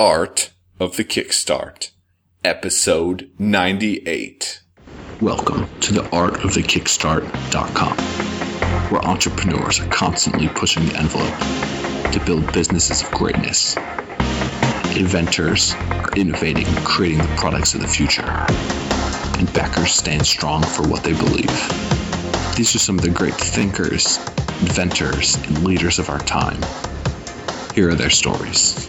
Art of the Kickstart, episode 98. Welcome to the art of the kickstart.com, where entrepreneurs are constantly pushing the envelope to build businesses of greatness. Inventors are innovating and creating the products of the future, and backers stand strong for what they believe. These are some of the great thinkers, inventors, and leaders of our time. Here are their stories.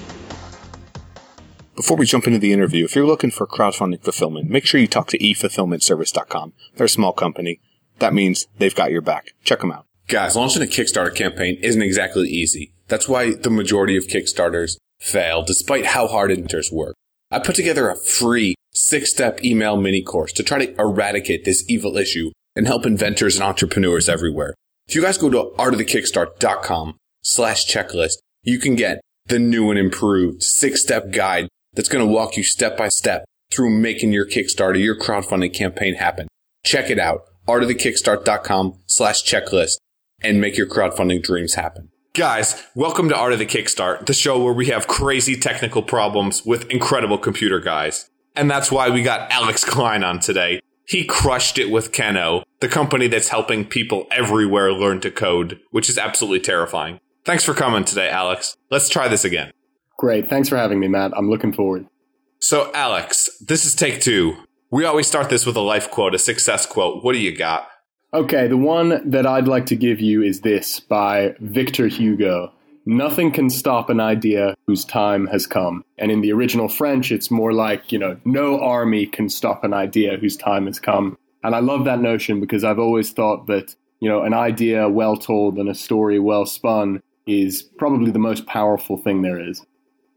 Before we jump into the interview, if you're looking for crowdfunding fulfillment, make sure you talk to efulfillmentservice.com. They're a small company. That means they've got your back. Check them out. Guys, launching a Kickstarter campaign isn't exactly easy. That's why the majority of Kickstarters fail despite how hard inventors work. I put together a free six step email mini course to try to eradicate this evil issue and help inventors and entrepreneurs everywhere. If you guys go to artofthekickstart.com slash checklist, you can get the new and improved six step guide that's going to walk you step by step through making your Kickstarter, your crowdfunding campaign happen. Check it out, artofthekickstart.com slash checklist and make your crowdfunding dreams happen. Guys, welcome to Art of the Kickstart, the show where we have crazy technical problems with incredible computer guys. And that's why we got Alex Klein on today. He crushed it with Kano, the company that's helping people everywhere learn to code, which is absolutely terrifying. Thanks for coming today, Alex. Let's try this again. Great. Thanks for having me, Matt. I'm looking forward. So, Alex, this is take two. We always start this with a life quote, a success quote. What do you got? Okay, the one that I'd like to give you is this by Victor Hugo. Nothing can stop an idea whose time has come. And in the original French, it's more like, you know, no army can stop an idea whose time has come. And I love that notion because I've always thought that, you know, an idea well told and a story well spun is probably the most powerful thing there is.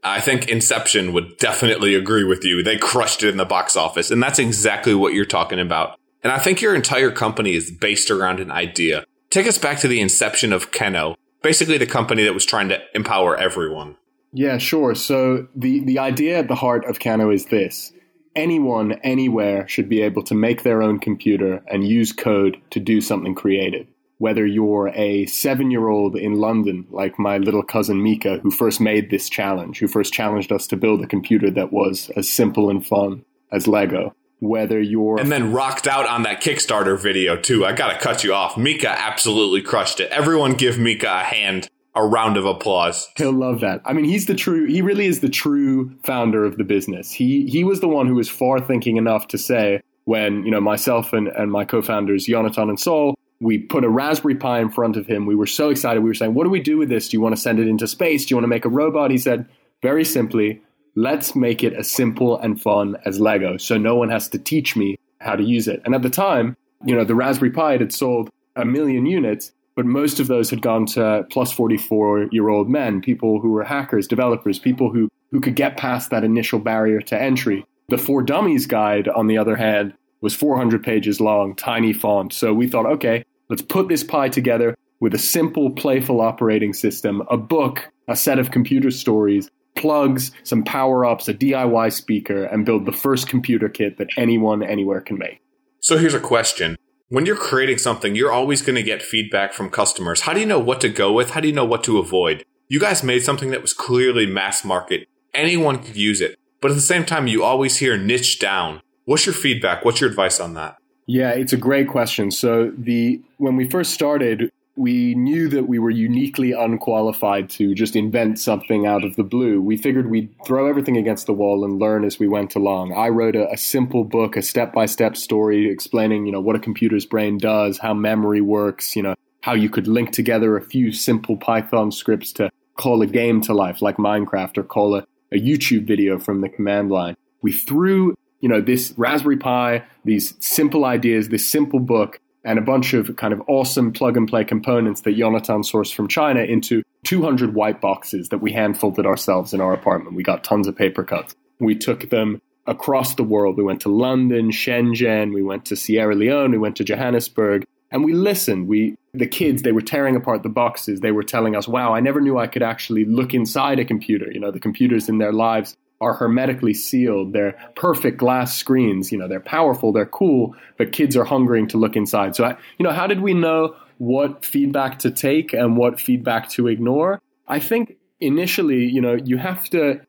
I think Inception would definitely agree with you. They crushed it in the box office. And that's exactly what you're talking about. And I think your entire company is based around an idea. Take us back to the inception of Kano, basically the company that was trying to empower everyone. Yeah, sure. So the, the idea at the heart of Kano is this. Anyone, anywhere should be able to make their own computer and use code to do something creative. Whether you're a seven year old in London, like my little cousin Mika, who first made this challenge, who first challenged us to build a computer that was as simple and fun as Lego, whether you're and then rocked out on that Kickstarter video too. I gotta cut you off. Mika absolutely crushed it. Everyone give Mika a hand, a round of applause. He'll love that. I mean, he's the true. He really is the true founder of the business. He he was the one who was far thinking enough to say when you know myself and and my co-founders Jonathan and Saul. We put a Raspberry Pi in front of him. We were so excited. We were saying, "What do we do with this? Do you want to send it into space? Do you want to make a robot?" He said, very simply, let's make it as simple and fun as Lego so no one has to teach me how to use it. And at the time, you know, the Raspberry Pi had sold a million units, but most of those had gone to plus 44 year old men, people who were hackers, developers, people who, who could get past that initial barrier to entry. The For Dummies guide, on the other hand, was 400 pages long, tiny font. So we thought, okay, let's put this pie together with a simple, playful operating system, a book, a set of computer stories, plugs, some power ups, a DIY speaker, and build the first computer kit that anyone anywhere can make. So here's a question. When you're creating something, you're always going to get feedback from customers. How do you know what to go with? How do you know what to avoid? You guys made something that was clearly mass market. Anyone could use it. But at the same time, you always hear niche down. What's your feedback? What's your advice on that? Yeah, it's a great question. So the when we first started, we knew that we were uniquely unqualified to just invent something out of the blue. We figured we'd throw everything against the wall and learn as we went along. I wrote a, a simple book, a step-by-step story explaining, you know, what a computer's brain does, how memory works, you know, how you could link together a few simple Python scripts to call a game to life like Minecraft or call a, a YouTube video from the command line. We threw, you know, this Raspberry Pi, these simple ideas, this simple book and a bunch of kind of awesome plug and play components that Jonathan sourced from China into 200 white boxes that we hand folded ourselves in our apartment. We got tons of paper cuts. We took them across the world. We went to London, Shenzhen, we went to Sierra Leone, we went to Johannesburg, and we listened. We the kids, they were tearing apart the boxes. They were telling us, "Wow, I never knew I could actually look inside a computer." You know, the computers in their lives are hermetically sealed. They're perfect glass screens. You know, they're powerful, they're cool, but kids are hungering to look inside. So, I, you know, how did we know what feedback to take and what feedback to ignore? I think initially, you know, you have to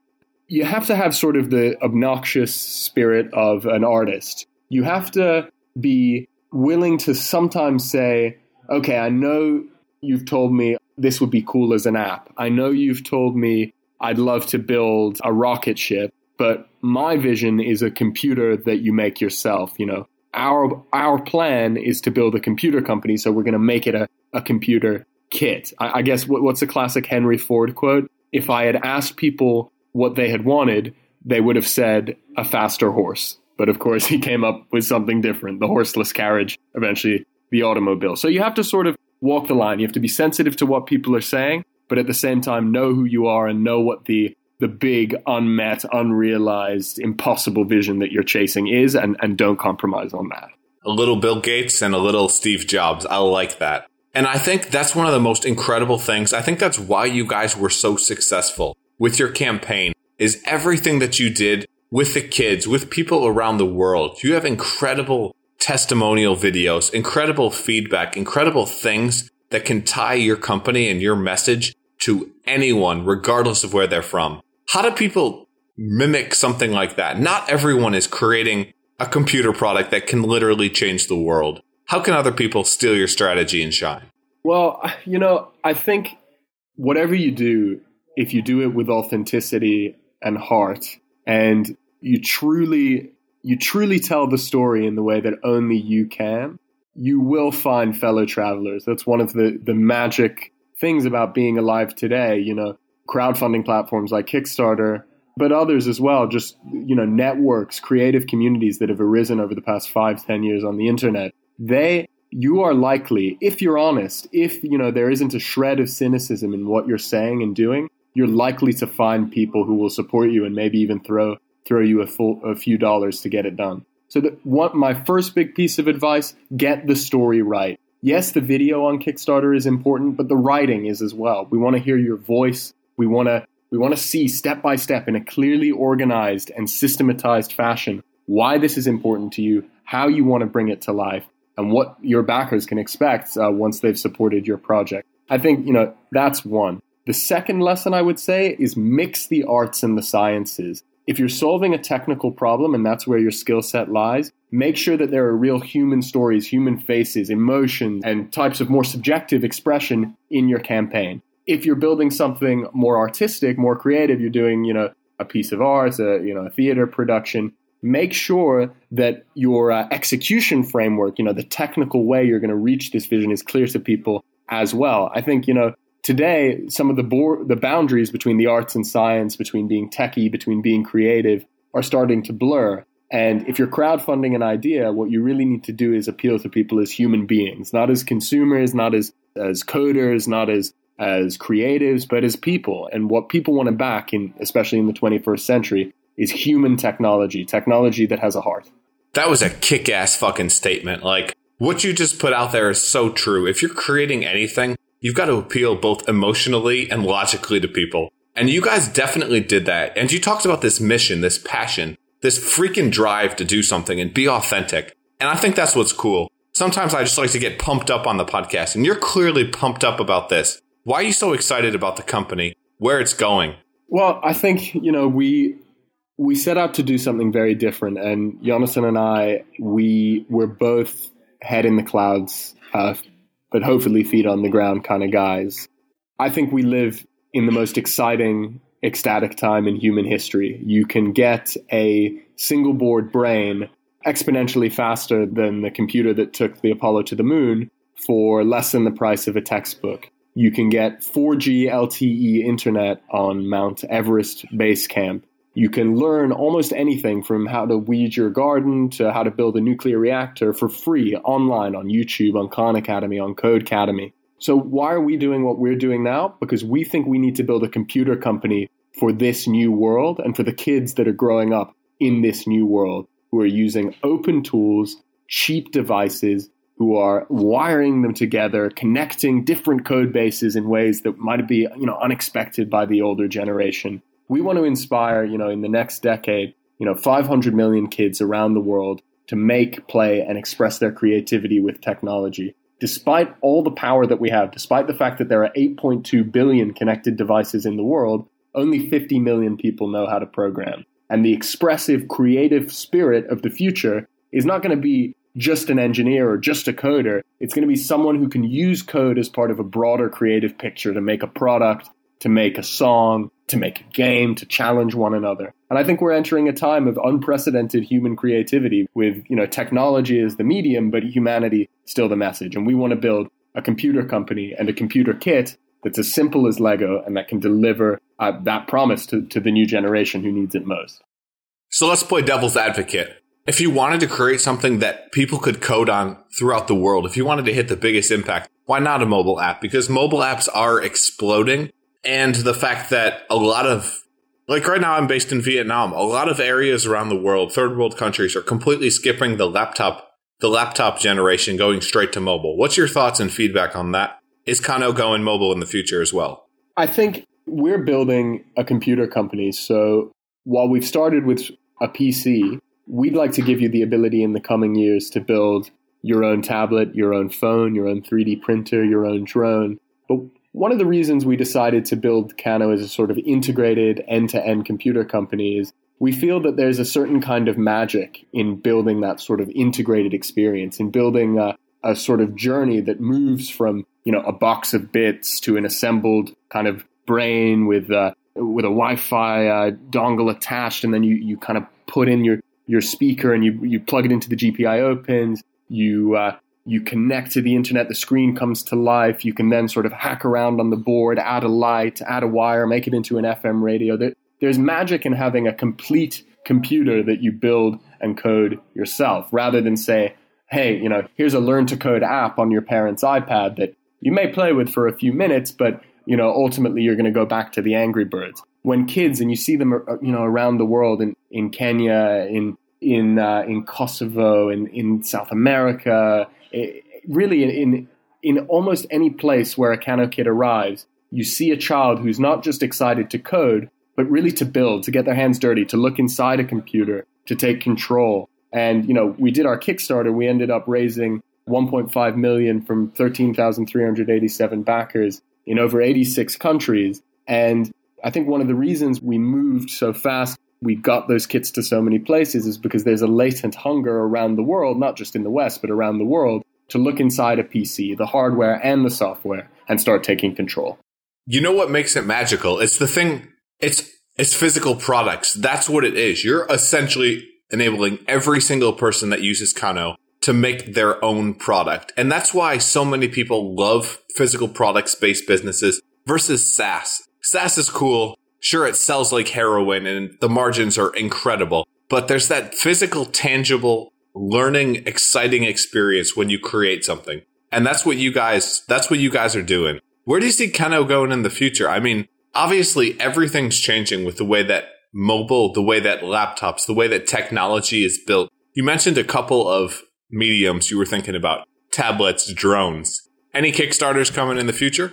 you have to have sort of the obnoxious spirit of an artist. You have to be willing to sometimes say, okay, I know you've told me this would be cool as an app. I know you've told me I'd love to build a rocket ship, but my vision is a computer that you make yourself, you know. Our our plan is to build a computer company, so we're going to make it a, a computer kit. I, I guess what, what's a classic Henry Ford quote? If I had asked people what they had wanted, they would have said a faster horse. But of course, he came up with something different the horseless carriage, eventually the automobile. So you have to sort of walk the line. You have to be sensitive to what people are saying, but at the same time, know who you are and know what the the big, unmet, unrealized, impossible vision that you're chasing is, and, and don't compromise on that. A little Bill Gates and a little Steve Jobs. I like that. And I think that's one of the most incredible things. I think that's why you guys were so successful with your campaign is everything that you did with the kids, with people around the world. You have incredible testimonial videos, incredible feedback, incredible things that can tie your company and your message to anyone, regardless of where they're from. How do people mimic something like that? Not everyone is creating a computer product that can literally change the world. How can other people steal your strategy and shine? Well, you know, I think whatever you do, if you do it with authenticity and heart and you truly you truly tell the story in the way that only you can, you will find fellow travelers. That's one of the the magic things about being alive today, you know, crowdfunding platforms like Kickstarter, but others as well, just you know, networks, creative communities that have arisen over the past five, ten years on the internet. They you are likely, if you're honest, if you know there isn't a shred of cynicism in what you're saying and doing, you're likely to find people who will support you and maybe even throw throw you a full a few dollars to get it done. So the, my first big piece of advice, get the story right. Yes, the video on Kickstarter is important, but the writing is as well. We want to hear your voice. We want to we want to see step by step in a clearly organized and systematized fashion why this is important to you, how you want to bring it to life, and what your backers can expect uh, once they've supported your project. I think, you know, that's one. The second lesson I would say is mix the arts and the sciences. If you're solving a technical problem and that's where your skill set lies, make sure that there are real human stories, human faces, emotions, and types of more subjective expression in your campaign. If you're building something more artistic, more creative, you're doing, you know, a piece of art, a, you know, a theater production, make sure that your uh, execution framework, you know, the technical way you're going to reach this vision is clear to people as well. I think, you know, today some of the the boundaries between the arts and science, between being techie, between being creative are starting to blur. And if you're crowdfunding an idea, what you really need to do is appeal to people as human beings, not as consumers, not as as coders, not as as creatives, but as people. And what people want to back in especially in the 21st century is human technology, technology that has a heart. That was a kick ass fucking statement. Like, what you just put out there is so true. If you're creating anything, you've got to appeal both emotionally and logically to people. And you guys definitely did that. And you talked about this mission, this passion, this freaking drive to do something and be authentic. And I think that's what's cool. Sometimes I just like to get pumped up on the podcast, and you're clearly pumped up about this. Why are you so excited about the company, where it's going? Well, I think, you know, we we set out to do something very different. And Jonathan and I, we were both head in the clouds, uh, but hopefully feet on the ground kind of guys. I think we live in the most exciting, ecstatic time in human history. You can get a single board brain exponentially faster than the computer that took the Apollo to the moon for less than the price of a textbook. You can get 4G LTE internet on Mount Everest Base Camp you can learn almost anything from how to weed your garden to how to build a nuclear reactor for free online on YouTube, on Khan Academy, on Codecademy. So why are we doing what we're doing now? Because we think we need to build a computer company for this new world and for the kids that are growing up in this new world who are using open tools, cheap devices, who are wiring them together, connecting different code bases in ways that might be, you know, unexpected by the older generation we want to inspire, you know, in the next decade, you know, 500 million kids around the world to make, play, and express their creativity with technology. Despite all the power that we have, despite the fact that there are 8.2 billion connected devices in the world, only 50 million people know how to program. And the expressive, creative spirit of the future is not going to be just an engineer or just a coder. It's going to be someone who can use code as part of a broader creative picture to make a product, to make a song, to make a game, to challenge one another. And I think we're entering a time of unprecedented human creativity with, you know, technology as the medium, but humanity still the message. And we want to build a computer company and a computer kit that's as simple as Lego and that can deliver uh, that promise to, to the new generation who needs it most. So let's play devil's advocate. If you wanted to create something that people could code on throughout the world, if you wanted to hit the biggest impact, why not a mobile app? Because mobile apps are exploding. And the fact that a lot of, like right now, I'm based in Vietnam. A lot of areas around the world, third world countries, are completely skipping the laptop, the laptop generation, going straight to mobile. What's your thoughts and feedback on that? Is Kano going mobile in the future as well? I think we're building a computer company. So while we've started with a PC, we'd like to give you the ability in the coming years to build your own tablet, your own phone, your own 3D printer, your own drone. But one of the reasons we decided to build Kano as a sort of integrated end to end computer company is we feel that there's a certain kind of magic in building that sort of integrated experience, in building a, a sort of journey that moves from, you know, a box of bits to an assembled kind of brain with, uh, with a Wi-Fi uh, dongle attached, and then you, you kind of put in your your speaker and you, you plug it into the GPIO pins. You, uh, you connect to the internet, the screen comes to life. You can then sort of hack around on the board, add a light, add a wire, make it into an FM radio. There, there's magic in having a complete computer that you build and code yourself rather than say, hey, you know, here's a learn to code app on your parents' iPad that you may play with for a few minutes, but you know, ultimately you're going to go back to the Angry Birds when kids and you see them, uh, you know, around the world in, in Kenya, in in uh, in Kosovo, in in South America, Eh, really in in almost any place where a Kano kid arrives, you see a child who's not just excited to code, but really to build, to get their hands dirty, to look inside a computer, to take control. And you know, we did our Kickstarter. We ended up raising 1.5 million from 13,387 backers in over 86 countries. And I think one of the reasons we moved so fast, we got those kits to so many places, is because there's a latent hunger around the world, not just in the West, but around the world, to look inside a PC, the hardware and the software, and start taking control. You know what makes it magical? It's the thing, it's, it's physical products. That's what it is. You're essentially enabling every single person that uses Kano to make their own product. And that's why so many people love physical products based businesses versus SaaS. SaaS is cool. Sure, it sells like heroin and the margins are incredible, but there's that physical, tangible, learning, exciting experience when you create something. And that's what you guys, that's what you guys are doing. Where do you see Kano going in the future? I mean, obviously everything's changing with the way that mobile, the way that laptops, the way that technology is built. You mentioned a couple of mediums you were thinking about tablets, drones. Any Kickstarters coming in the future?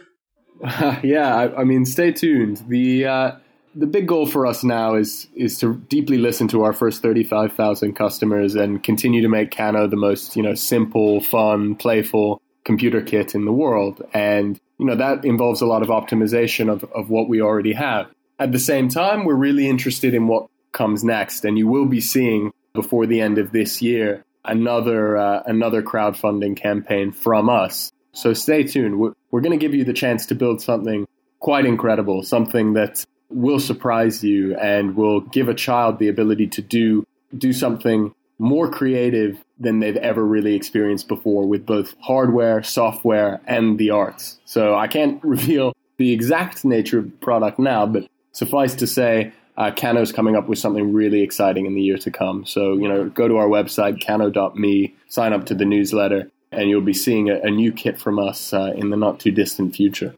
yeah, I, I, mean, stay tuned. The uh, the big goal for us now is is to deeply listen to our first thirty five thousand customers and continue to make Kano the most you know simple, fun, playful computer kit in the world. And you know that involves a lot of optimization of of what we already have. At the same time, we're really interested in what comes next, and you will be seeing before the end of this year another uh, another crowdfunding campaign from us so stay tuned. We're, we're going to give you the chance to build something quite incredible, something that will surprise you and will give a child the ability to do do something more creative than they've ever really experienced before with both hardware, software, and the arts. So I can't reveal the exact nature of the product now, but suffice to say, uh, Kano's coming up with something really exciting in the year to come. So, you know, go to our website, kano.me, sign up to the newsletter, and you'll be seeing a, a new kit from us uh, in the not too distant future.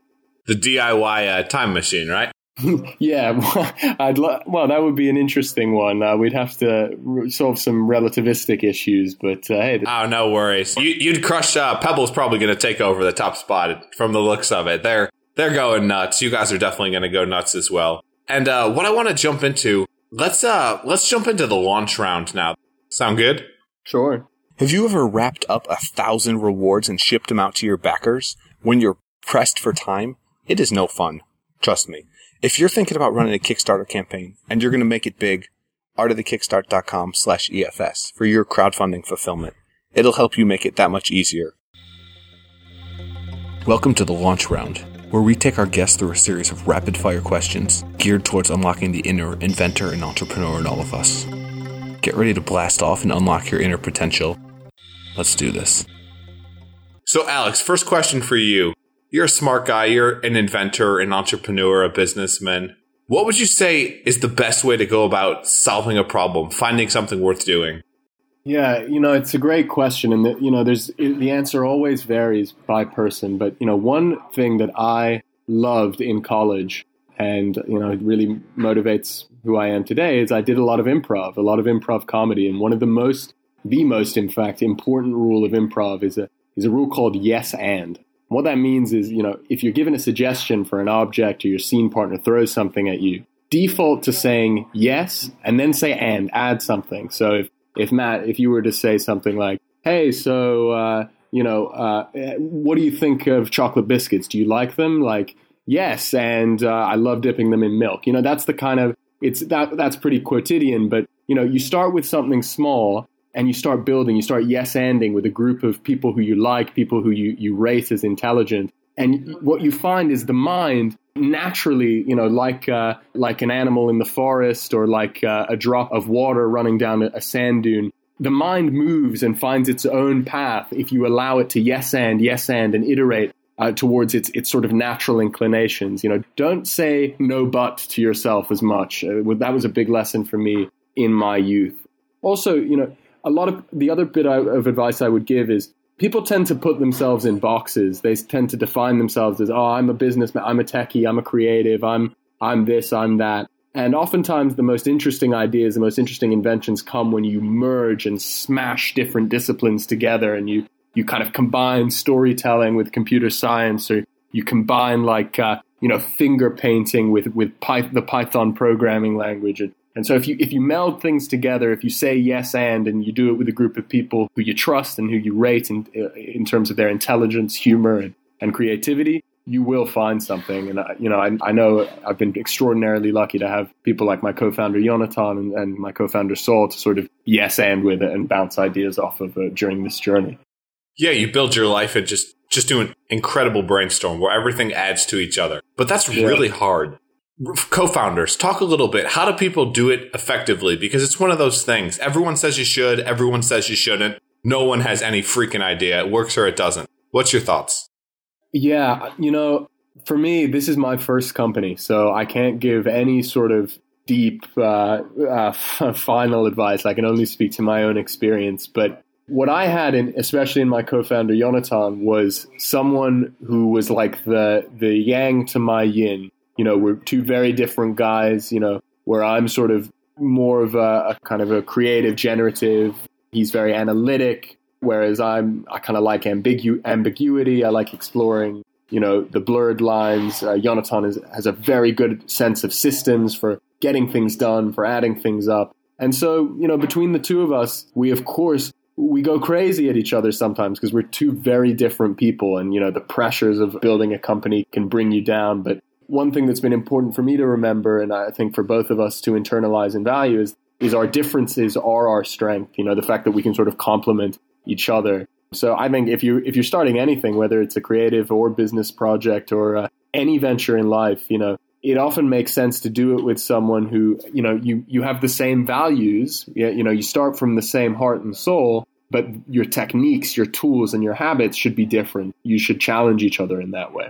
The DIY uh, time machine, right? yeah, I'd lo- well, that would be an interesting one. Uh, we'd have to re- solve some relativistic issues, but uh, hey, oh, no worries. You, would crush. Uh, Pebble's probably going to take over the top spot from the looks of it. They're they're going nuts. You guys are definitely going to go nuts as well. And uh, what I want to jump into, let's uh, let's jump into the launch round now. Sound good? Sure. Have you ever wrapped up a thousand rewards and shipped them out to your backers when you're pressed for time? It is no fun. Trust me. If you're thinking about running a Kickstarter campaign and you're going to make it big, artofthekickstart.com slash EFS for your crowdfunding fulfillment. It'll help you make it that much easier. Welcome to the launch round, where we take our guests through a series of rapid fire questions geared towards unlocking the inner inventor and entrepreneur in all of us. Get ready to blast off and unlock your inner potential. Let's do this. So, Alex, first question for you. You're a smart guy, you're an inventor, an entrepreneur, a businessman. What would you say is the best way to go about solving a problem, finding something worth doing? Yeah, you know, it's a great question, and the, you know, there's the answer always varies by person. But you know, one thing that I loved in college, and you know, it really motivates who I am today, is I did a lot of improv, a lot of improv comedy, and one of the most, the most, in fact, important rule of improv is a is a rule called yes and. What that means is, you know, if you're given a suggestion for an object or your scene partner throws something at you, default to saying yes and then say and, add something. So if if Matt, if you were to say something like, "Hey, so uh, you know, uh, what do you think of chocolate biscuits? Do you like them?" Like, yes, and uh, I love dipping them in milk. You know, that's the kind of it's that that's pretty quotidian, but you know, you start with something small and you start building. You start yes anding with a group of people who you like, people who you you rate as intelligent, and what you find is the mind naturally, you know, like uh, like an animal in the forest or like uh, a drop of water running down a sand dune. The mind moves and finds its own path if you allow it to yes and yes and and iterate uh, towards its its sort of natural inclinations. You know, don't say no but to yourself as much. Uh, that was a big lesson for me in my youth. Also, you know, a lot of the other bit of advice I would give is people tend to put themselves in boxes. They tend to define themselves as, oh, I'm a businessman, I'm a techie, I'm a creative, I'm I'm this, I'm that. And oftentimes the most interesting ideas, the most interesting inventions come when you merge and smash different disciplines together and you you kind of combine storytelling with computer science or you combine like uh, you know finger painting with with Py- the Python programming language and and so if you if you meld things together, if you say yes and and you do it with a group of people who you trust and who you rate in uh, in terms of their intelligence, humor, and, and creativity, you will find something. And you know, I, I, know I've been extraordinarily lucky to have people like my co-founder Jonathan and, and my co-founder Saul to sort of yes and with it and bounce ideas off of it during this journey. Yeah, you build your life and just just do an incredible brainstorm where everything adds to each other. But that's yeah. really hard co-founders talk a little bit. How do people do it effectively? Because it's one of those things. Everyone says you should everyone says you shouldn't. No one has any freaking idea. It works or it doesn't. What's your thoughts? Yeah you know for me this is my first company so i can't give any sort of deep uh, uh, final advice. I can only speak to my own experience. But what I had, in, especially in my co-founder Yonatan, was someone who was like the the yang to my yin you know, we're two very different guys, you know, where I'm sort of more of a, a kind of a creative, generative. He's very analytic, whereas I'm, I kind of like ambigu- ambiguity. I like exploring, you know, the blurred lines. Uh, Jonathan is, has a very good sense of systems for getting things done, for adding things up. And so, you know, between the two of us, we of course we go crazy at each other sometimes because we're two very different people and you know the pressures of building a company can bring you down but one thing that's been important for me to remember, and I think for both of us to internalize and value, is is our differences are our strength. You know, the fact that we can sort of complement each other. So I think if you if you're starting anything, whether it's a creative or business project or uh, any venture in life, you know, it often makes sense to do it with someone who you know you you have the same values. You know, you start from the same heart and soul, but your techniques, your tools, and your habits should be different. You should challenge each other in that way.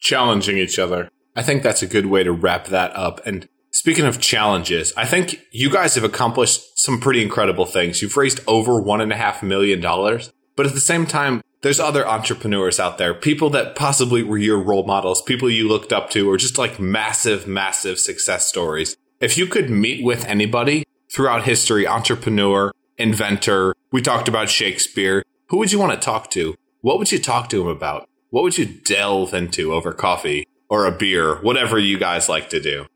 Challenging each other. I think that's a good way to wrap that up. And speaking of challenges, I think you guys have accomplished some pretty incredible things. You've raised over one and a half million dollars, but at the same time, there's other entrepreneurs out there, people that possibly were your role models, people you looked up to, or just like massive, massive success stories. If you could meet with anybody throughout history, entrepreneur, inventor, we talked about Shakespeare, who would you want to talk to? What would you talk to him about? What would you delve into over coffee? Or a beer, whatever you guys like to do?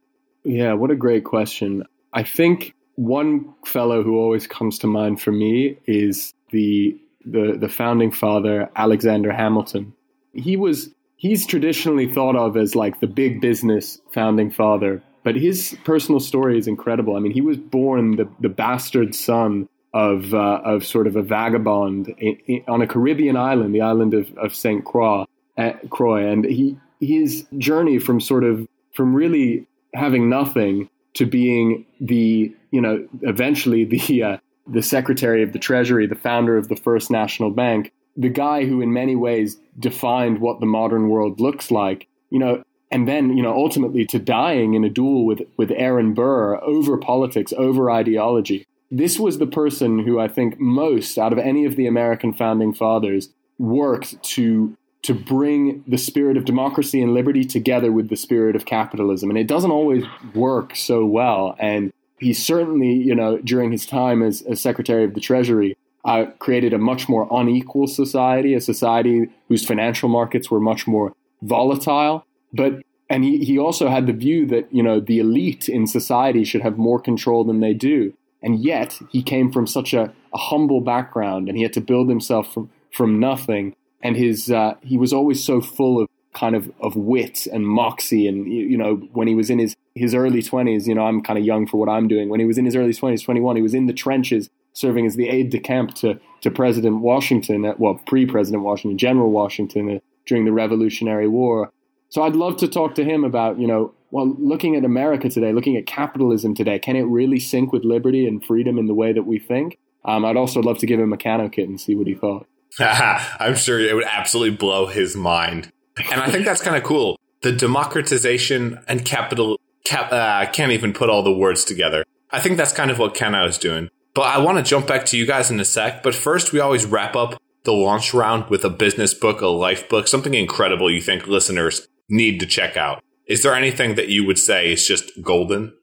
Yeah, what a great question. I think one fellow who always comes to mind for me is the the, the founding father Alexander Hamilton. He was he's traditionally thought of as like the big business founding father, but his personal story is incredible. I mean, he was born the, the bastard son of uh, of sort of a vagabond in, in, on a Caribbean island, the island of, of Saint Croix, uh, Croix, and he his journey from sort of from really having nothing to being the you know eventually the uh, the secretary of the treasury, the founder of the First National Bank, the guy who in many ways defined what the modern world looks like. You know, and then you know ultimately to dying in a duel with with Aaron Burr over politics, over ideology. This was the person who I think most out of any of the American founding fathers worked to to bring the spirit of democracy and liberty together with the spirit of capitalism. And it doesn't always work so well. And he certainly, you know, during his time as, as Secretary of the Treasury, uh, created a much more unequal society, a society whose financial markets were much more volatile. But and he, he also had the view that you know the elite in society should have more control than they do. And yet he came from such a, a humble background, and he had to build himself from from nothing and his uh, he was always so full of kind of of wit and moxie and you know when he was in his his early 20s you know I'm kind of young for what I'm doing. When he was in his early 20s 21 he was in the trenches serving as the aide de camp to to President Washington uh, well pre-president Washington General Washington uh, during the Revolutionary War. So I'd love to talk to him about you know well looking at America today looking at capitalism today can it really sync with liberty and freedom in the way that we think? Um, I'd also love to give him a Kano kit and see what he thought I'm sure it would absolutely blow his mind. And I think that's kind of cool. The democratization and capital, cap, uh, can't even put all the words together. I think that's kind of what Kano is doing. But I want to jump back to you guys in a sec. But first, we always wrap up the launch round with a business book, a life book, something incredible you think listeners need to check out. Is there anything that you would say is just golden?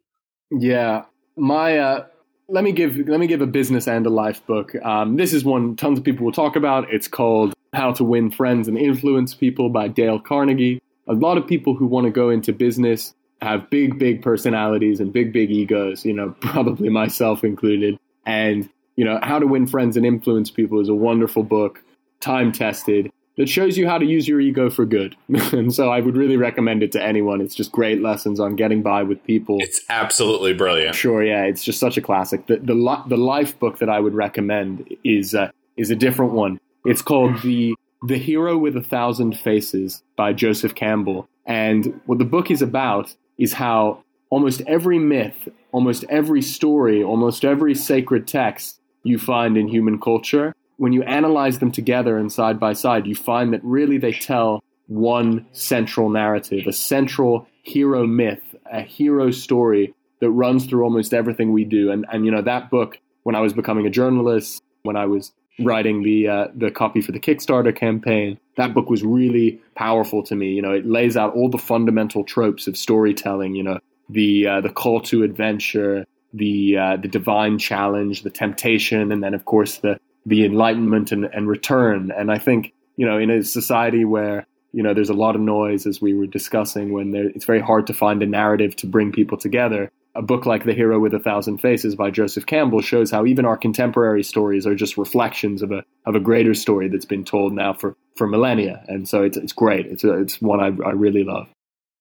Yeah. My, uh, let me give let me give a business and a life book. Um, this is one tons of people will talk about. It's called How to Win Friends and Influence People by Dale Carnegie. A lot of people who want to go into business have big, big personalities and big, big egos. You know, probably myself included. And you know, How to Win Friends and Influence People is a wonderful book, time tested that shows you how to use your ego for good. and so I would really recommend it to anyone. It's just great lessons on getting by with people. It's absolutely brilliant. Sure, yeah, it's just such a classic. The the, the life book that I would recommend is uh, is a different one. It's called the The Hero with a Thousand Faces by Joseph Campbell. And what the book is about is how almost every myth, almost every story, almost every sacred text you find in human culture when you analyze them together and side by side, you find that really they tell one central narrative, a central hero myth, a hero story that runs through almost everything we do. And, and you know, that book, when I was becoming a journalist, when I was writing the uh, the copy for the Kickstarter campaign, that book was really powerful to me. You know, it lays out all the fundamental tropes of storytelling. You know, the uh, the call to adventure, the uh, the divine challenge, the temptation, and then of course the the enlightenment and, and return. And I think, you know, in a society where, you know, there's a lot of noise, as we were discussing, when there, it's very hard to find a narrative to bring people together. A book like The Hero with a Thousand Faces by Joseph Campbell shows how even our contemporary stories are just reflections of a of a greater story that's been told now for, for millennia. And so it's it's great. It's it's one I, I really love.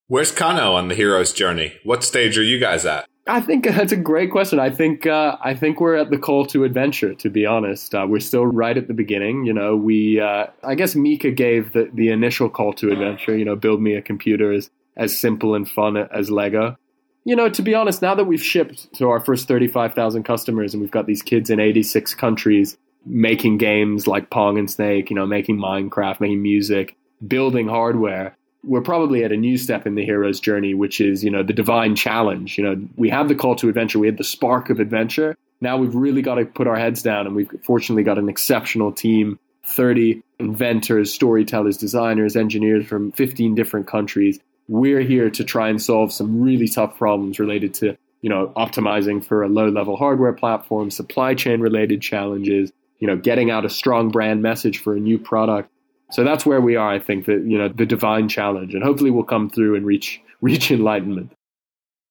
Where's Kano on the hero's journey? What stage are you guys at? I think that's a great question. I think uh, I think we're at the call to adventure. To be honest, uh, we're still right at the beginning. You know, we uh, I guess Mika gave the, the initial call to adventure. You know, build me a computer as as simple and fun as Lego. You know, to be honest, now that we've shipped to our first thirty five thousand customers and we've got these kids in eighty six countries making games like Pong and Snake, you know, making Minecraft, making music, building hardware we're probably at a new step in the hero's journey, which is, you know, the divine challenge. You know, we have the call to adventure, we had the spark of adventure. Now we've really got to put our heads down, and we've fortunately got an exceptional team 30 inventors, storytellers, designers, engineers from 15 different countries. We're here to try and solve some really tough problems related to, you know, optimizing for a low level hardware platform, supply chain related challenges, you know, getting out a strong brand message for a new product so that's where we are, I think, that you know, the divine challenge. And hopefully we'll come through and reach reach enlightenment.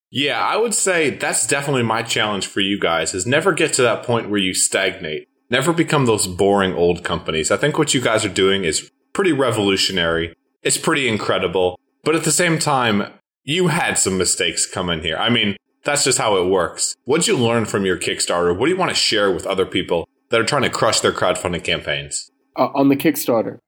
Yeah, I would say that's definitely my challenge for you guys is never get to that point where you stagnate. Never become those boring old companies. I think what you guys are doing is pretty revolutionary. It's pretty incredible. But at the same time, you had some mistakes come in here. I mean, that's just how it works. What'd you learn from your Kickstarter? What do you want to share with other people that are trying to crush their crowdfunding campaigns? Uh, on the Kickstarter.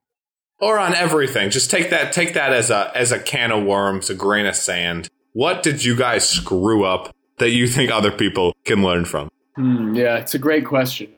Or on everything. Just take that take that as a as a can of worms, a grain of sand. What did you guys screw up that you think other people can learn from? Mm, yeah, it's a great question.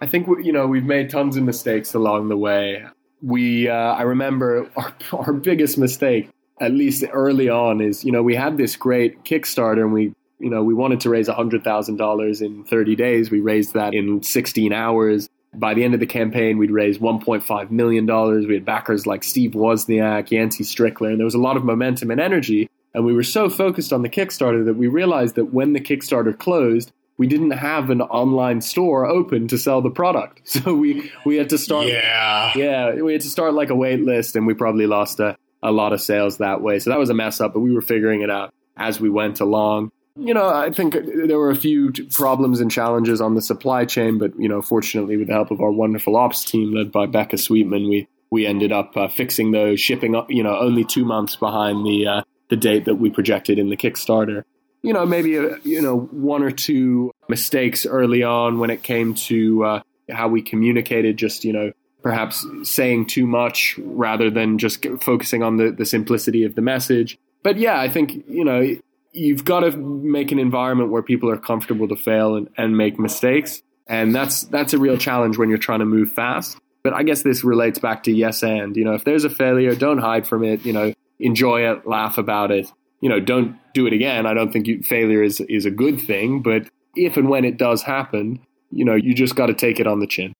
I think you know we've made tons of mistakes along the way. We, uh, I remember our, our biggest mistake, at least early on, is you know we had this great Kickstarter and we, you know, we wanted to raise hundred thousand dollars in thirty days. We raised that in sixteen hours. By the end of the campaign, we'd raised $1.5 million. We had backers like Steve Wozniak, Yancey Strickler, and there was a lot of momentum and energy. And we were so focused on the Kickstarter that we realized that when the Kickstarter closed, we didn't have an online store open to sell the product. So we, we had to start. Yeah. Yeah. We had to start like a wait list and we probably lost a, a lot of sales that way. So that was a mess up, but we were figuring it out as we went along. You know, I think there were a few problems and challenges on the supply chain, but you know, fortunately, with the help of our wonderful ops team led by Becca Sweetman, we we ended up uh, fixing those, shipping up. You know, only two months behind the uh, the date that we projected in the Kickstarter you know, maybe a, you know one or two mistakes early on when it came to uh, how we communicated. Just you know, perhaps saying too much rather than just focusing on the the simplicity of the message. But yeah, I think you know you've got to make an environment where people are comfortable to fail and, and make mistakes, and that's that's a real challenge when you're trying to move fast. But I guess this relates back to yes and you know if there's a failure, don't hide from it. You know, enjoy it, laugh about it you know, don't do it again. I don't think you, failure is is a good thing, but if and when it does happen, you know, you just got to take it on the chin.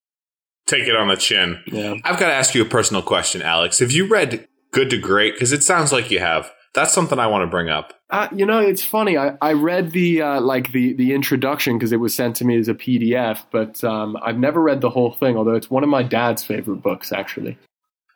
Take it on the chin. Yeah. I've got to ask you a personal question, Alex. Have you read Good to Great? Because it sounds like you have. That's something I want to bring up. Uh, you know, it's funny. I, I read the uh, like the the introduction because it was sent to me as a PDF, but um, I've never read the whole thing. Although it's one of my dad's favorite books, actually.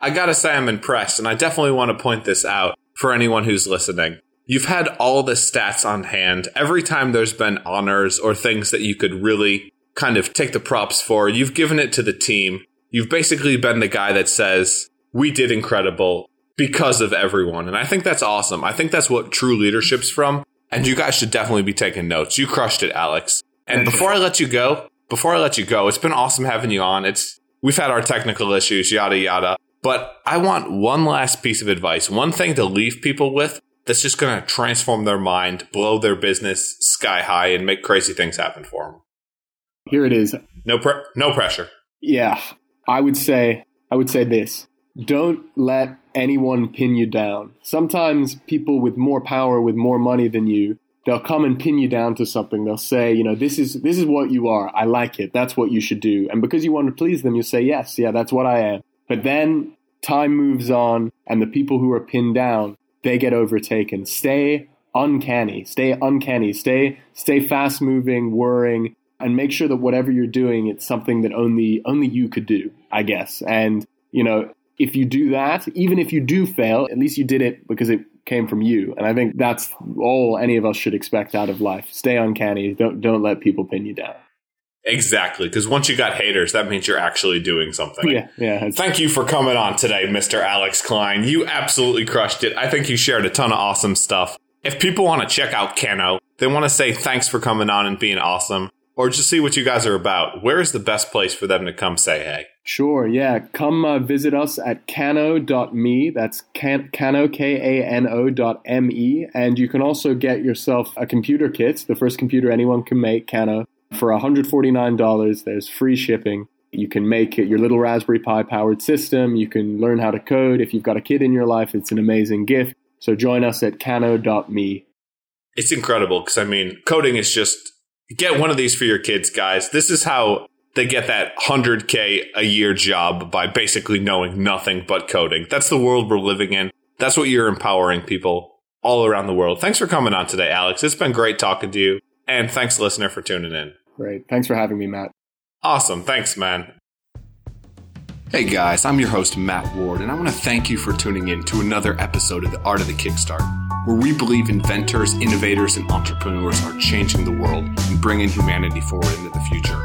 I gotta say, I'm impressed, and I definitely want to point this out for anyone who's listening. You've had all the stats on hand. Every time there's been honors or things that you could really kind of take the props for, you've given it to the team. You've basically been the guy that says, we did incredible because of everyone. And I think that's awesome. I think that's what true leadership's from. And you guys should definitely be taking notes. You crushed it, Alex. And before I let you go, before I let you go, it's been awesome having you on. It's, we've had our technical issues, yada, yada. But I want one last piece of advice, one thing to leave people with that's just going to transform their mind, blow their business sky high, and make crazy things happen for them. Here it is. No, pre- no pressure. Yeah, I would say, I would say this: don't let anyone pin you down. Sometimes people with more power, with more money than you, they'll come and pin you down to something. They'll say, you know, this is this is what you are. I like it. That's what you should do. And because you want to please them, you say, yes, yeah, that's what I am. But then time moves on, and the people who are pinned down they get overtaken. Stay uncanny. Stay uncanny. Stay stay fast moving, whirring, and make sure that whatever you're doing, it's something that only only you could do. I guess. And you know, if you do that, even if you do fail, at least you did it because it came from you. And I think that's all any of us should expect out of life. Stay uncanny. Don't don't let people pin you down. Exactly, because once you got haters, that means you're actually doing something. Yeah, yeah. Thank you for coming on today, Mr. Alex Klein. You absolutely crushed it. I think you shared a ton of awesome stuff. If people want to check out Kano, they want to say thanks for coming on and being awesome, or just see what you guys are about, where is the best place for them to come say hey? Sure, yeah. Come uh, visit us at kano.me. That's can- kano, K-A-N-O dot M-E. And you can also get yourself a computer kit, the first computer anyone can make, Kano for $149, there's free shipping. You can make it your little Raspberry Pi powered system. You can learn how to code. If you've got a kid in your life, it's an amazing gift. So join us at kano.me. It's incredible because I mean, coding is just get one of these for your kids, guys. This is how they get that 100K a year job by basically knowing nothing but coding. That's the world we're living in. That's what you're empowering people all around the world. Thanks for coming on today, Alex. It's been great talking to you. And thanks, listener, for tuning in. Great. Thanks for having me, Matt. Awesome. Thanks, man. Hey guys, I'm your host, Matt Ward, and I want to thank you for tuning in to another episode of The Art of the Kickstart, where we believe inventors, innovators, and entrepreneurs are changing the world and bringing humanity forward into the future.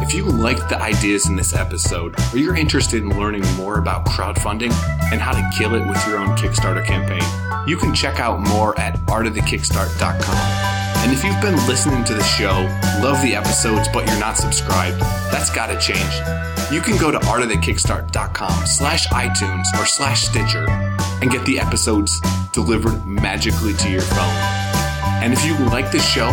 If you liked the ideas in this episode, or you're interested in learning more about crowdfunding and how to kill it with your own Kickstarter campaign, you can check out more at artofthekickstart.com. And if you've been listening to the show, love the episodes, but you're not subscribed, that's gotta change. You can go to artofthekickstart.com slash iTunes or slash Stitcher and get the episodes delivered magically to your phone. And if you like the show,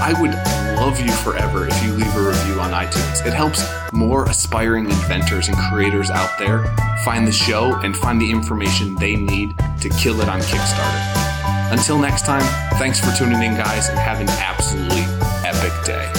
I would love you forever if you leave a review on iTunes. It helps more aspiring inventors and creators out there find the show and find the information they need to kill it on Kickstarter. Until next time, thanks for tuning in, guys, and have an absolutely epic day.